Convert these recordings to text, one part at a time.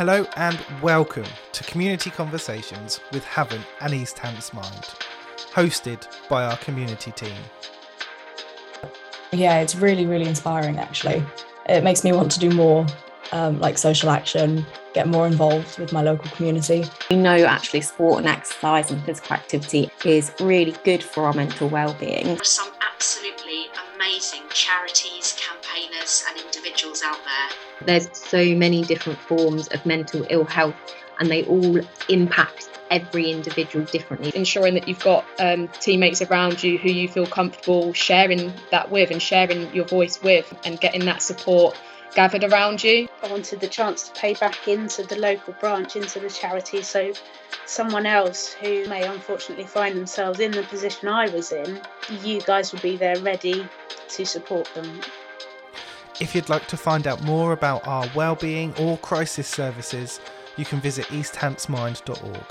Hello and welcome to Community Conversations with Havant and East Hants Mind, hosted by our community team. Yeah, it's really, really inspiring actually. It makes me want to do more um, like social action, get more involved with my local community. We know actually sport and exercise and physical activity is really good for our mental well-being. There some absolutely amazing charities, campaigners and individuals out there. There's so many different forms of mental ill health and they all impact every individual differently. Ensuring that you've got um, teammates around you who you feel comfortable sharing that with and sharing your voice with and getting that support gathered around you. I wanted the chance to pay back into the local branch, into the charity, so someone else who may unfortunately find themselves in the position I was in, you guys would be there ready to support them. If you'd like to find out more about our wellbeing or crisis services, you can visit easthantsmind.org.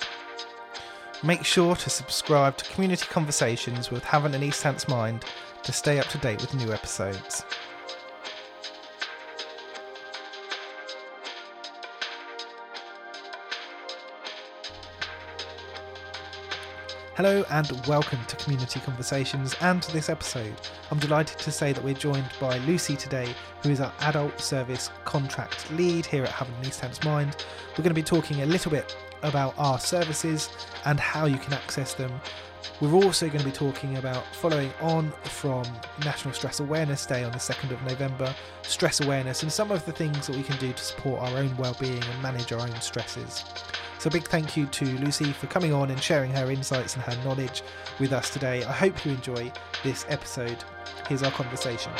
Make sure to subscribe to Community Conversations with Havant and East Hants Mind to stay up to date with new episodes. Hello and welcome to Community Conversations and to this episode. I'm delighted to say that we're joined by Lucy today, who is our adult service contract lead here at and East Hants Mind. We're going to be talking a little bit about our services and how you can access them. We're also going to be talking about following on from National Stress Awareness Day on the 2nd of November, stress awareness, and some of the things that we can do to support our own well-being and manage our own stresses. So, a big thank you to Lucy for coming on and sharing her insights and her knowledge with us today. I hope you enjoy this episode. Here's our conversation.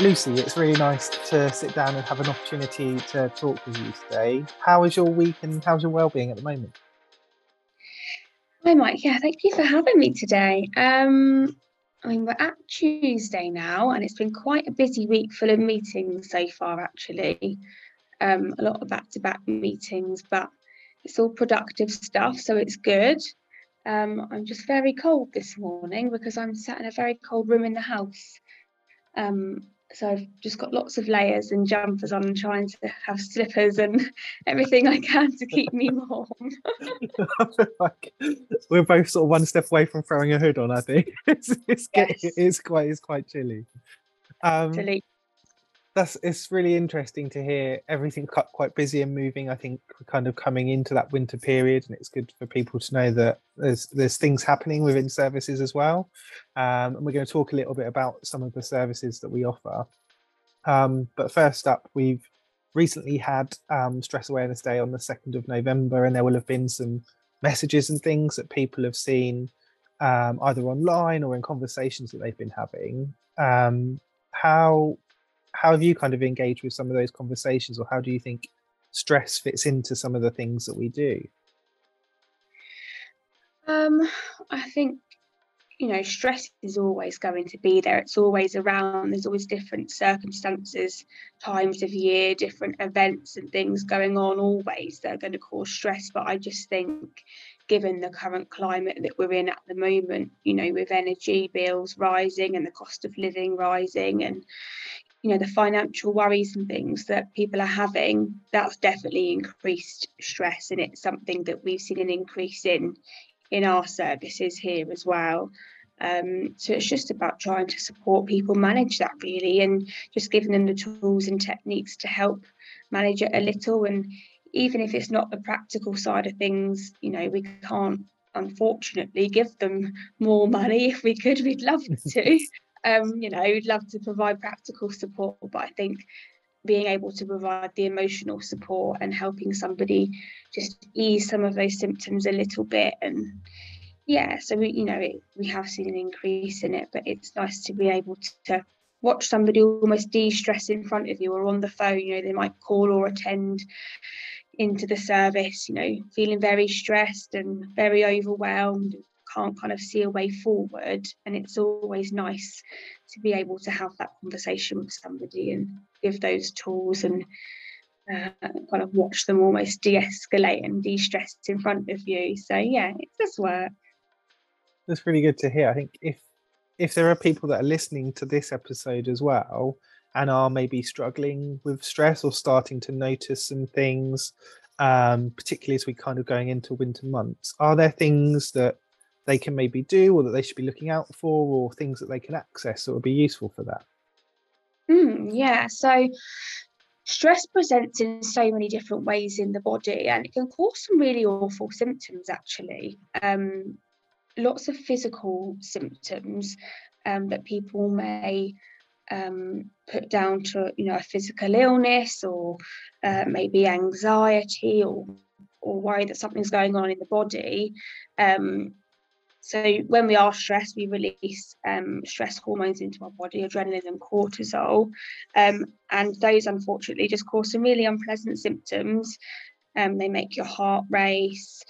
Lucy, it's really nice to sit down and have an opportunity to talk with you today. How is your week and how's your well-being at the moment? Hi, Mike. Yeah, thank you for having me today. Um, I mean, we're at Tuesday now, and it's been quite a busy week full of meetings so far, actually. Um, a lot of back to back meetings, but it's all productive stuff, so it's good. Um, I'm just very cold this morning because I'm sat in a very cold room in the house. Um, so I've just got lots of layers and jumpers on and trying to have slippers and everything I can to keep me warm. like we're both sort of one step away from throwing a hood on. I think it's it's, yes. it's quite it's quite chilly. Um, chilly that's it's really interesting to hear everything quite busy and moving. I think kind of coming into that winter period, and it's good for people to know that there's there's things happening within services as well. Um, and we're going to talk a little bit about some of the services that we offer. Um, but first up, we've recently had um, Stress Awareness Day on the second of November, and there will have been some messages and things that people have seen um, either online or in conversations that they've been having. Um, how how have you kind of engaged with some of those conversations or how do you think stress fits into some of the things that we do? Um i think you know stress is always going to be there. It's always around. There's always different circumstances times of year different events and things going on always that are going to cause stress. But i just think given the current climate that we're in at the moment you know with energy bills rising and the cost of living rising and you know the financial worries and things that people are having that's definitely increased stress and it's something that we've seen an increase in in our services here as well. Um, so it's just about trying to support people manage that really and just giving them the tools and techniques to help manage it a little. And even if it's not the practical side of things you know we can't unfortunately give them more money if we could we'd love to um, you know, we'd love to provide practical support, but I think being able to provide the emotional support and helping somebody just ease some of those symptoms a little bit and yeah so we you know it, we have seen an increase in it but it's nice to be able to, to watch somebody almost de-stress in front of you or on the phone you know they might call or attend into the service you know feeling very stressed and very overwhelmed can't kind of see a way forward. And it's always nice to be able to have that conversation with somebody and give those tools and uh, kind of watch them almost de-escalate and de-stress in front of you. So yeah, it does work. That's really good to hear. I think if if there are people that are listening to this episode as well and are maybe struggling with stress or starting to notice some things, um, particularly as we kind of going into winter months, are there things that they can maybe do or that they should be looking out for or things that they can access that would be useful for that? Mm, yeah, so stress presents in so many different ways in the body and it can cause some really awful symptoms actually. Um, lots of physical symptoms um, that people may um, put down to you know a physical illness or uh, maybe anxiety or or worry that something's going on in the body. Um, so when we are stressed, we release um, stress hormones into our body, adrenaline and cortisol, um, and those unfortunately just cause some really unpleasant symptoms. Um, they make your heart race,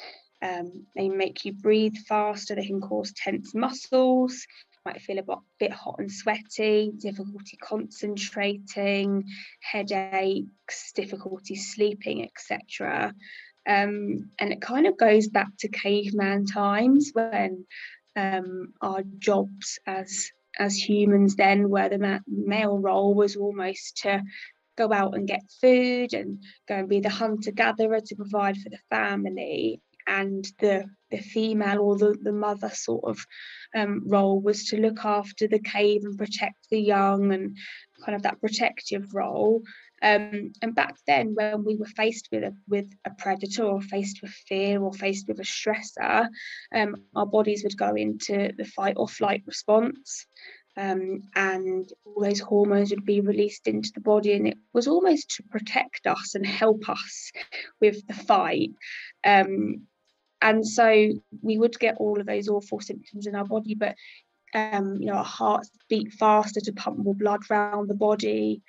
um, they make you breathe faster, they can cause tense muscles, might feel a bit hot and sweaty, difficulty concentrating, headaches, difficulty sleeping, etc. Um, and it kind of goes back to caveman times when um, our jobs as as humans then where the ma- male role was almost to go out and get food and go and be the hunter gatherer to provide for the family and the the female or the, the mother sort of um, role was to look after the cave and protect the young and kind of that protective role. Um, and back then, when we were faced with a with a predator or faced with fear or faced with a stressor, um, our bodies would go into the fight or flight response. Um, and all those hormones would be released into the body, and it was almost to protect us and help us with the fight. Um, and so we would get all of those awful symptoms in our body but um, you know our hearts beat faster to pump more blood around the body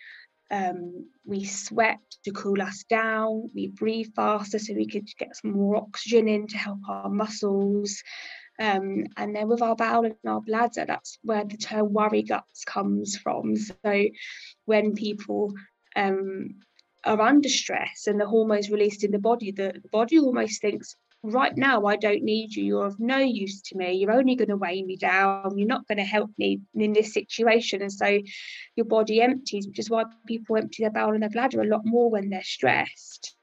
um, we sweat to cool us down we breathe faster so we could get some more oxygen in to help our muscles. Um, and then with our bowel and our bladder that's where the term worry guts comes from. So when people um, are under stress and the hormones released in the body the, the body almost thinks right now I don't need you. You're of no use to me. You're only going to weigh me down. You're not going to help me in this situation. And so your body empties, which is why people empty their bowel and their bladder a lot more when they're stressed.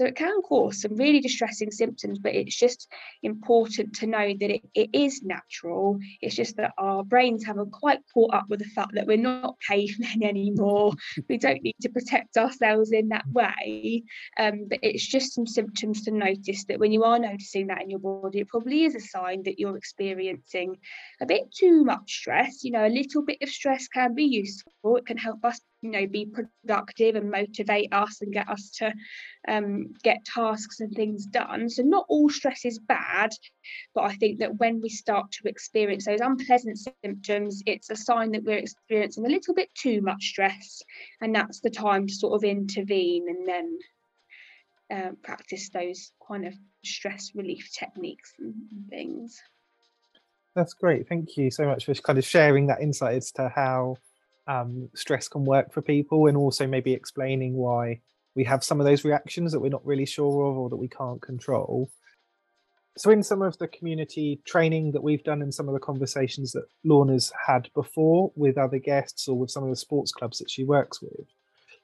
So it can cause some really distressing symptoms, but it's just important to know that it, it is natural. It's just that our brains haven't quite caught up with the fact that we're not cavemen anymore. we don't need to protect ourselves in that way. Um, but it's just some symptoms to notice that when you are noticing that in your body, it probably is a sign that you're experiencing a bit too much stress. You know, a little bit of stress can be useful. It can help us you know be productive and motivate us and get us to um, get tasks and things done. So not all stress is bad but i think that when we start to experience those unpleasant symptoms it's a sign that we're experiencing a little bit too much stress. And that's the time to sort of intervene and then uh, practice those kind of stress relief techniques and things. That's great. Thank you so much for kind of sharing that insight as to how um, stress can work for people and also maybe explaining why we have some of those reactions that we're not really sure of or that we can't control. So, in some of the community training that we've done and some of the conversations that Lorna's had before with other guests or with some of the sports clubs that she works with,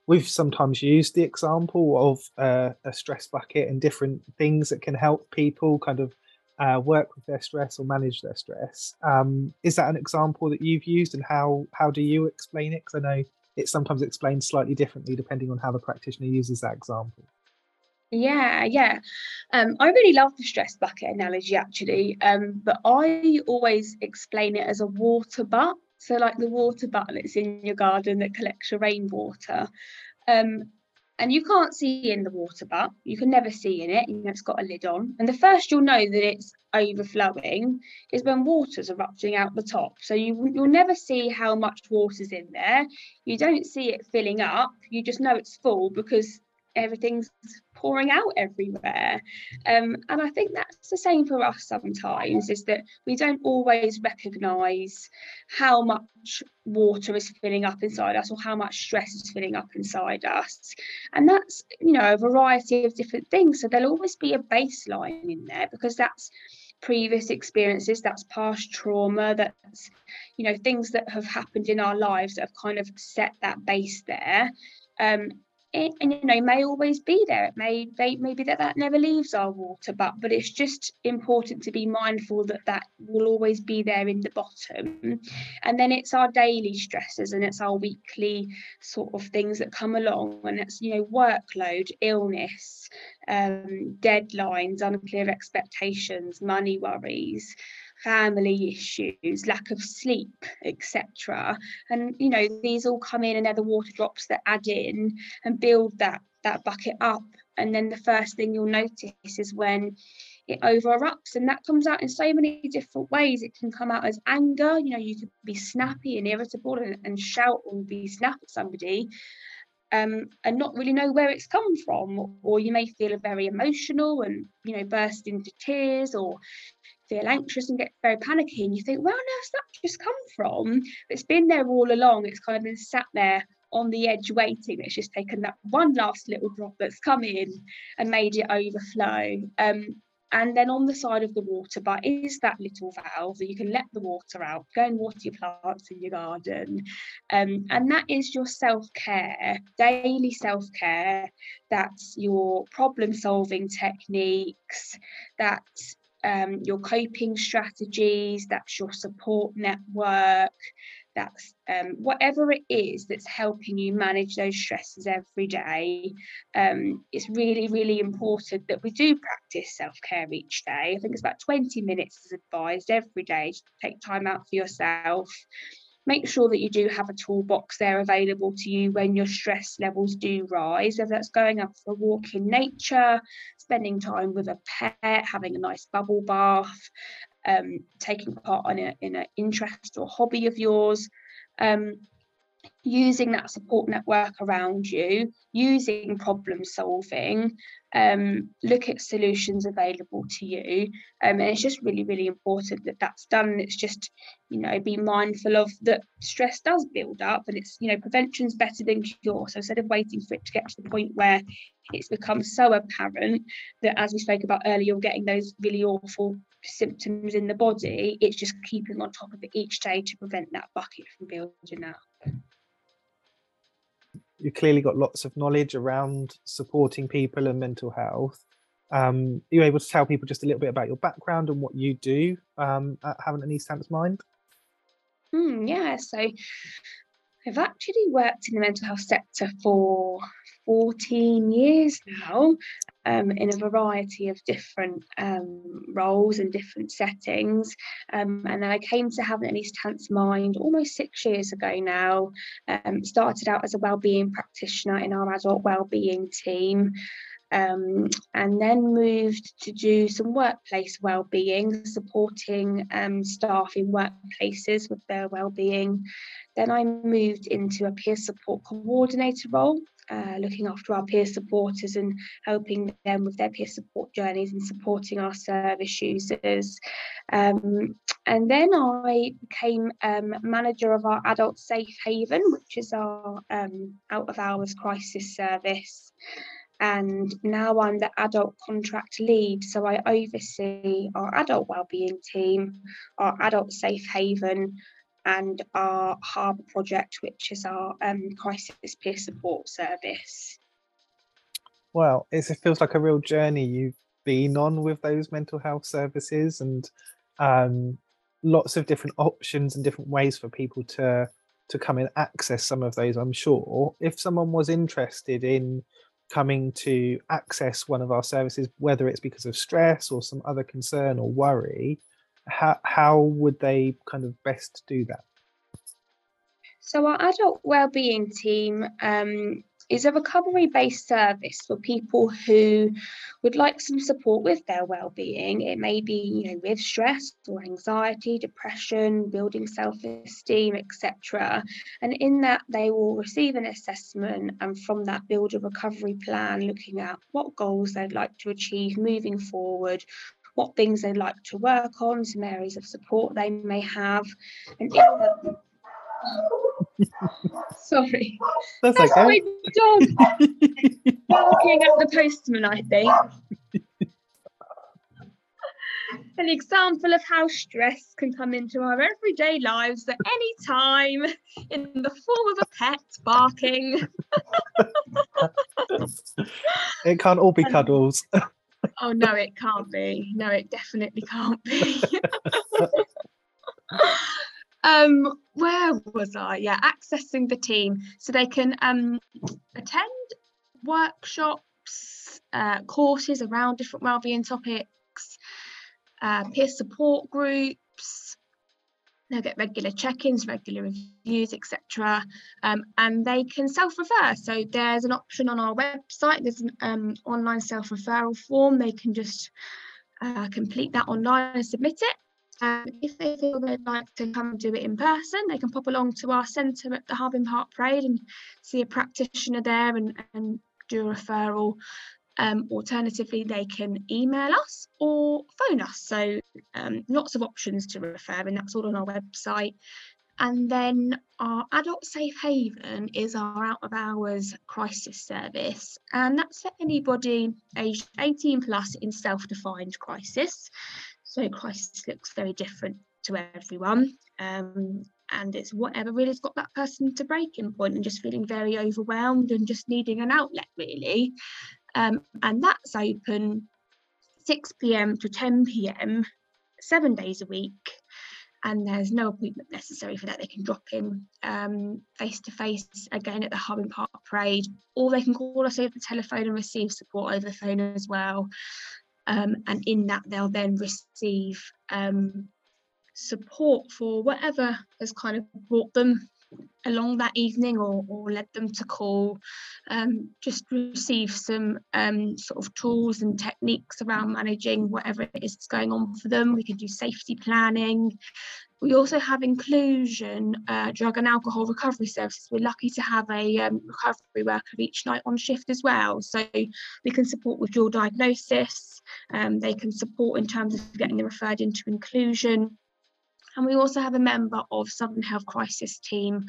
we've sometimes used the example of uh, a stress bucket and different things that can help people kind of uh, work with their stress or manage their stress. Um, is that an example that you've used, and how how do you explain it? Because I know it's sometimes explained slightly differently depending on how the practitioner uses that example. Yeah, yeah. Um, I really love the stress bucket analogy actually, um, but I always explain it as a water butt. So, like the water butt that's in your garden that collects your rainwater. Um, and you can't see in the water butt you can never see in it you know it's got a lid on. And the first you'll know that it's overflowing is when water's erupting out the top. So you you'll never see how much water's in there. You don't see it filling up you just know it's full because everything's pouring out everywhere. Um, and i think that's the same for us sometimes is that we don't always recognize how much water is filling up inside us or how much stress is filling up inside us. And that's you know a variety of different things. So there'll always be a baseline in there because that's previous experiences that's past trauma that's you know things that have happened in our lives that have kind of set that base there. Um, it, and you know may always be there. It may they maybe that that never leaves our water but but it's just important to be mindful that that will always be there in the bottom. And then it's our daily stresses and it's our weekly sort of things that come along and it's you know workload illness um, deadlines unclear expectations money worries family issues, lack of sleep, etc. And you know, these all come in and they're the water drops that add in and build that that bucket up. And then the first thing you'll notice is when it over erupts and that comes out in so many different ways it can come out as anger you know you could be snappy and irritable and, and shout or be snap at somebody um, and not really know where it's come from or you may feel very emotional and you know burst into tears or feel anxious and get very panicky and you think on earth's that just come from? It's been there all along. It's kind of been sat there on the edge waiting. It's just taken that one last little drop that's come in and made it overflow. Um, and then on the side of the water butt is that little valve that you can let the water out go and water your plants in your garden. Um, and that is your self-care daily self-care. That's your problem solving techniques. That's um, your coping strategies, that's your support network, that's um, whatever it is that's helping you manage those stresses every day. Um, it's really, really important that we do practice self care each day. I think it's about 20 minutes is advised every day. Take time out for yourself make sure that you do have a toolbox there available to you when your stress levels do rise, whether that's going out for a walk in nature, spending time with a pet, having a nice bubble bath, um, taking part in, a, in an interest or hobby of yours. Um, using that support network around you, using problem solving, um, look at solutions available to you. Um, and it's just really, really important that that's done. It's just, you know, be mindful of that stress does build up and it's, you know, prevention's better than cure. So instead of waiting for it to get to the point where it's become so apparent that, as we spoke about earlier, you're getting those really awful symptoms in the body, it's just keeping on top of it each day to prevent that bucket from building up you clearly got lots of knowledge around supporting people and mental health. Um, are you able to tell people just a little bit about your background and what you do um, at Havant and East Hants? Mm, yeah, so I've actually worked in the mental health sector for 14 years now um, in a variety of different um, roles and different settings. Um, and then I came to Havant and East Hants Mind almost six years ago now. Um, started out as a wellbeing practitioner in our adult wellbeing team. Um, and then moved to do some workplace well-being, supporting um, staff in workplaces with their well-being. Then I moved into a peer support coordinator role, uh, looking after our peer supporters and helping them with their peer support journeys and supporting our service users. Um, and then I became um, manager of our Adult Safe Haven, which is our um, out of hours crisis service and now I'm the adult contract lead. So I oversee our adult wellbeing team, our adult safe haven, and our harbour project, which is our um, crisis peer support service. Well, it feels like a real journey you've been on with those mental health services and um, lots of different options and different ways for people to to come and access some of those i'm sure if someone was interested in coming to access one of our services, whether it's because of stress or some other concern or worry, how, how would they kind of best do that? So, our adult wellbeing team um, is a recovery based service for people who would like some support with their well-being it may be you know with stress or anxiety depression building self-esteem etc and in that they will receive an assessment and from that build a recovery plan looking at what goals they'd like to achieve moving forward what things they'd like to work on some areas of support they may have and the Sorry. That's, That's okay. my dog barking at the postman, I think. an example of how stress can come into our everyday lives at any time in the form of a pet barking. it can't all be cuddles. Oh no, it can't be. No, it definitely can't be. um, where was I? Yeah, accessing the team so they can um attend workshops, uh, courses around different wellbeing topics uh, peer support groups. They'll get regular check-ins, regular reviews, etc. Um, and they can self-refer. So there's an option on our website. There's an um, online self-referral form. They can just uh, complete that online and submit it. Um, if they feel they'd like to come and do it in person, they can pop along to our centre at the Harbin Park Parade and see a practitioner there and, and do a referral um, alternatively, they can email us or phone us. So um, lots of options to refer, and that's all on our website. And then our adult safe haven is our out of hours crisis service, and that's for anybody aged 18 plus in self defined crisis. So, crisis looks very different to everyone. Um, and it's whatever really has got that person to breaking point and just feeling very overwhelmed and just needing an outlet, really. Um, and that's open 6 pm to 10 pm, seven days a week. And there's no appointment necessary for that. They can drop in face to face again at the Harbin Park Parade, or they can call us over the telephone and receive support over the phone as well. Um, and in that, they'll then receive um, support for whatever has kind of brought them along that evening or, or led them to call, um, just receive some um, sort of tools and techniques around managing whatever it is that's going on for them. We can do safety planning. We also have inclusion, uh, drug and alcohol recovery services. We're lucky to have a um, recovery worker each night on shift as well. So we can support with dual diagnosis. Um, they can support in terms of getting them referred into inclusion and we also have a member of Southern Health Crisis Team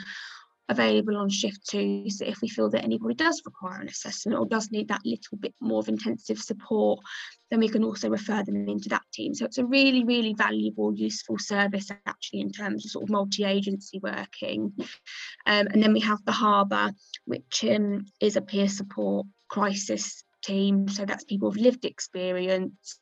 available on shift two. So if we feel that anybody does require an assessment or does need that little bit more of intensive support, then we can also refer them into that team. So it's a really, really valuable, useful service actually in terms of sort of multi-agency working. Um, and then we have the Harbour, which um, is a peer support crisis team. So that's people with lived experience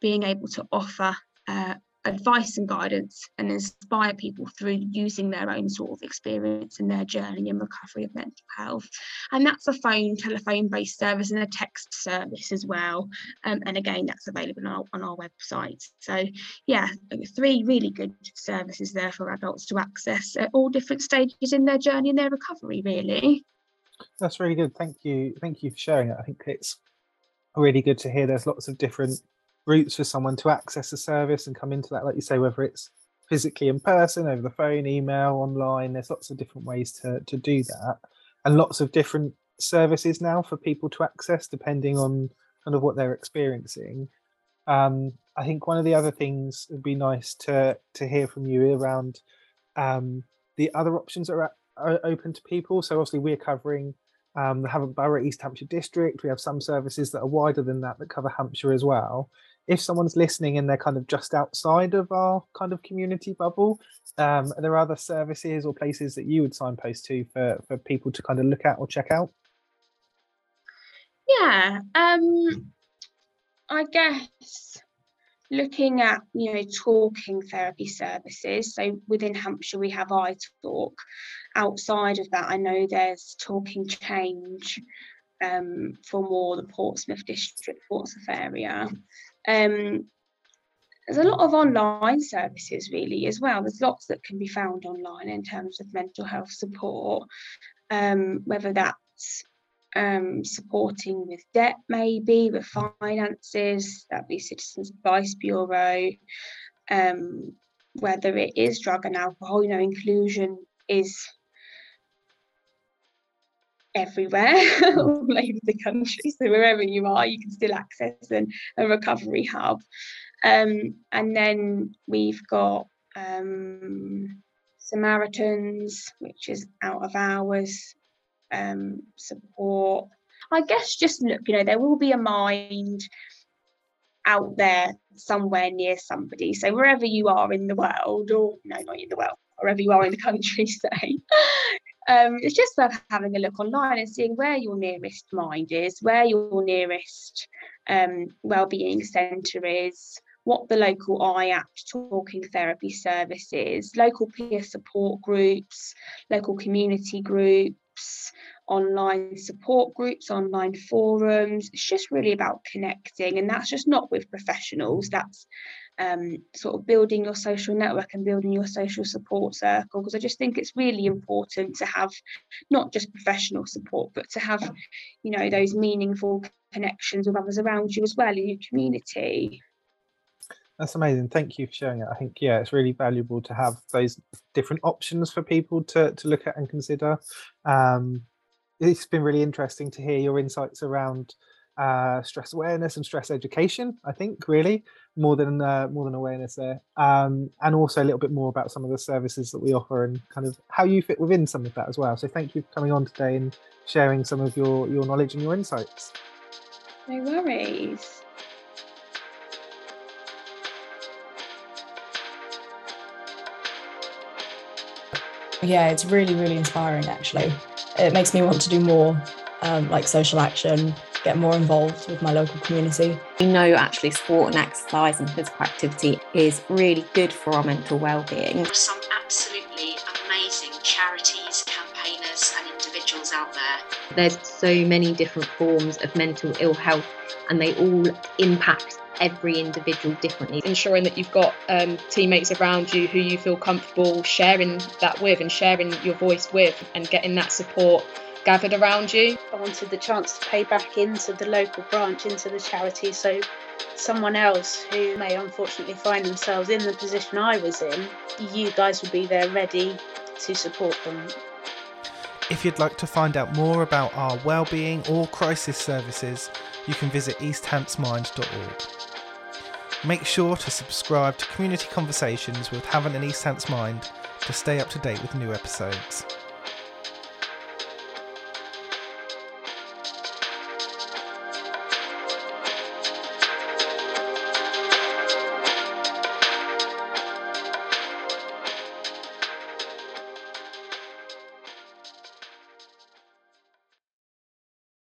being able to offer uh, advice and guidance and inspire people through using their own sort of experience in their journey and recovery of mental health. And that's a phone, telephone based service and a text service as well. Um, and again, that's available on our, on our website. So, yeah, three really good services there for adults to access at all different stages in their journey and their recovery, really. That's really good. Thank you. Thank you for sharing it. I think it's really good to hear there's lots of different routes for someone to access a service and come into that, like you say, whether it's physically in person, over the phone, email, online. There's lots of different ways to to do that, and lots of different services now for people to access depending on kind of what they're experiencing. Um, I think one of the other things would be nice to to hear from you around um, the other options that are, are open to people. So obviously we're covering um, the Havant Borough East Hampshire District. We have some services that are wider than that that cover Hampshire as well if someone's listening and they're kind of just outside of our kind of community bubble, um, are there other services or places that you would signpost to for, for people to kind of look at or check out? Yeah, um, I guess looking at you know talking therapy services. So within Hampshire we have iTalk. Outside of that, I know there's Talking Change um, for more the Portsmouth district, Portsmouth area. Um, there's a lot of online services really as well. There's lots that can be found online in terms of mental health support, um, whether that's um, supporting with debt, maybe with finances, that'd be Citizens Advice Bureau, um, whether it is drug and alcohol, you know, inclusion is everywhere all over the country. So wherever you are you can still access an, a recovery hub. Um, and then we've got um, samaritans which is out of hours um, support. I guess just look you know there will be a mind out there somewhere near somebody. So wherever you are in the world, or no, not in the world, wherever you are in the country, say, um, it's just worth having a look online and seeing where your nearest mind is, where your nearest um, wellbeing centre is, what the local IAPT talking therapy services, local peer support groups, local community groups, online support groups, online forums. It's just really about connecting, and that's just not with professionals. That's um, sort of building your social network and building your social support circle. Because I just think it's really important to have not just professional support, but to have, you know, those meaningful connections with others around you as well in your community. That's amazing. Thank you for sharing it. I think yeah, it's really valuable to have those different options for people to to look at and consider. Um, it's been really interesting to hear your insights around uh, stress awareness and stress education. I think really more than uh, more than awareness there, um, and also a little bit more about some of the services that we offer and kind of how you fit within some of that as well. So thank you for coming on today and sharing some of your your knowledge and your insights. No worries. Yeah, it's really, really inspiring actually it makes me want to do more um, like social action, get more involved with my local community. We know actually sport and exercise and physical activity is really good for our mental well-being. Some absolutely amazing charities, campaigners and individuals out there. There's so many different forms of mental ill health and they all impact every individual differently. Ensuring that you've got um, teammates around you who you feel comfortable sharing that with and sharing your voice with and getting that support gathered around you. I wanted the chance to pay back into the local branch, into the charity, so someone else who may unfortunately find themselves in the position I was in, you guys would be there ready to support them. If you'd like to find out more about our wellbeing or crisis services, you can visit easthantsmind.org. Make sure to subscribe to Community Conversations with Havant and East Hants Mind to stay up to date with new episodes.